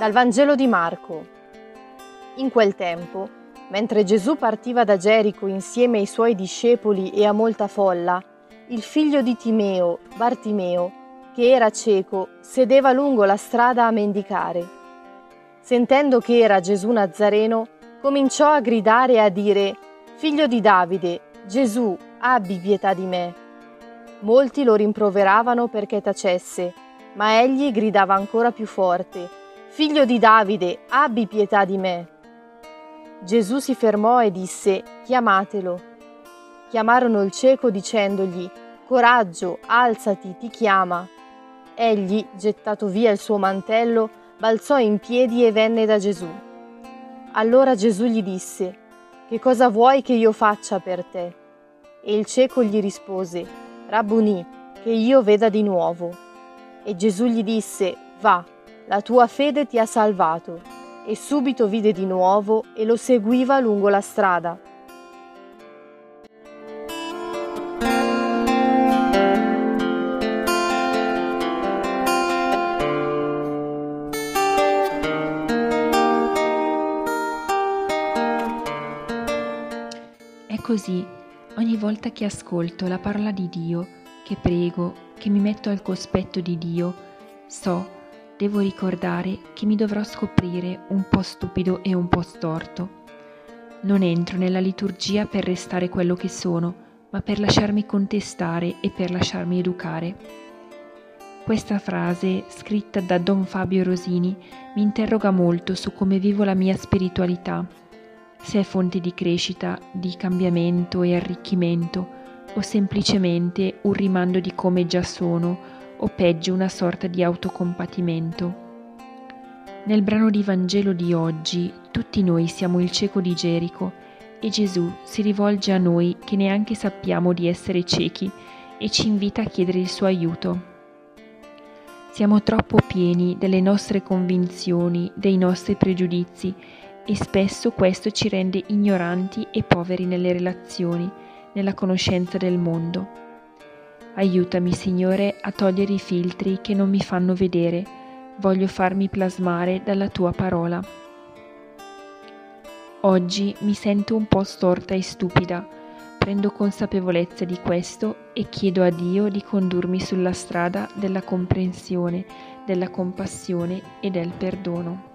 Dal Vangelo di Marco. In quel tempo, mentre Gesù partiva da Gerico insieme ai suoi discepoli e a molta folla, il figlio di Timeo, Bartimeo, che era cieco, sedeva lungo la strada a mendicare. Sentendo che era Gesù Nazareno, cominciò a gridare e a dire, Figlio di Davide, Gesù, abbi pietà di me. Molti lo rimproveravano perché tacesse, ma egli gridava ancora più forte, Figlio di Davide, abbi pietà di me. Gesù si fermò e disse, Chiamatelo. Chiamarono il cieco dicendogli, Coraggio, alzati, ti chiama. Egli, gettato via il suo mantello, balzò in piedi e venne da Gesù. Allora Gesù gli disse, Che cosa vuoi che io faccia per te? E il cieco gli rispose, Rabboni, che io veda di nuovo. E Gesù gli disse, Va la tua fede ti ha salvato. E subito vide di nuovo e lo seguiva lungo la strada. È così, ogni volta che ascolto la parola di Dio, che prego, che mi metto al cospetto di Dio, so devo ricordare che mi dovrò scoprire un po' stupido e un po' storto. Non entro nella liturgia per restare quello che sono, ma per lasciarmi contestare e per lasciarmi educare. Questa frase, scritta da Don Fabio Rosini, mi interroga molto su come vivo la mia spiritualità, se è fonte di crescita, di cambiamento e arricchimento, o semplicemente un rimando di come già sono, o peggio una sorta di autocompatimento. Nel brano di Vangelo di oggi tutti noi siamo il cieco di Gerico e Gesù si rivolge a noi che neanche sappiamo di essere ciechi e ci invita a chiedere il suo aiuto. Siamo troppo pieni delle nostre convinzioni, dei nostri pregiudizi e spesso questo ci rende ignoranti e poveri nelle relazioni, nella conoscenza del mondo. Aiutami, Signore, a togliere i filtri che non mi fanno vedere. Voglio farmi plasmare dalla tua parola. Oggi mi sento un po' storta e stupida. Prendo consapevolezza di questo e chiedo a Dio di condurmi sulla strada della comprensione, della compassione e del perdono.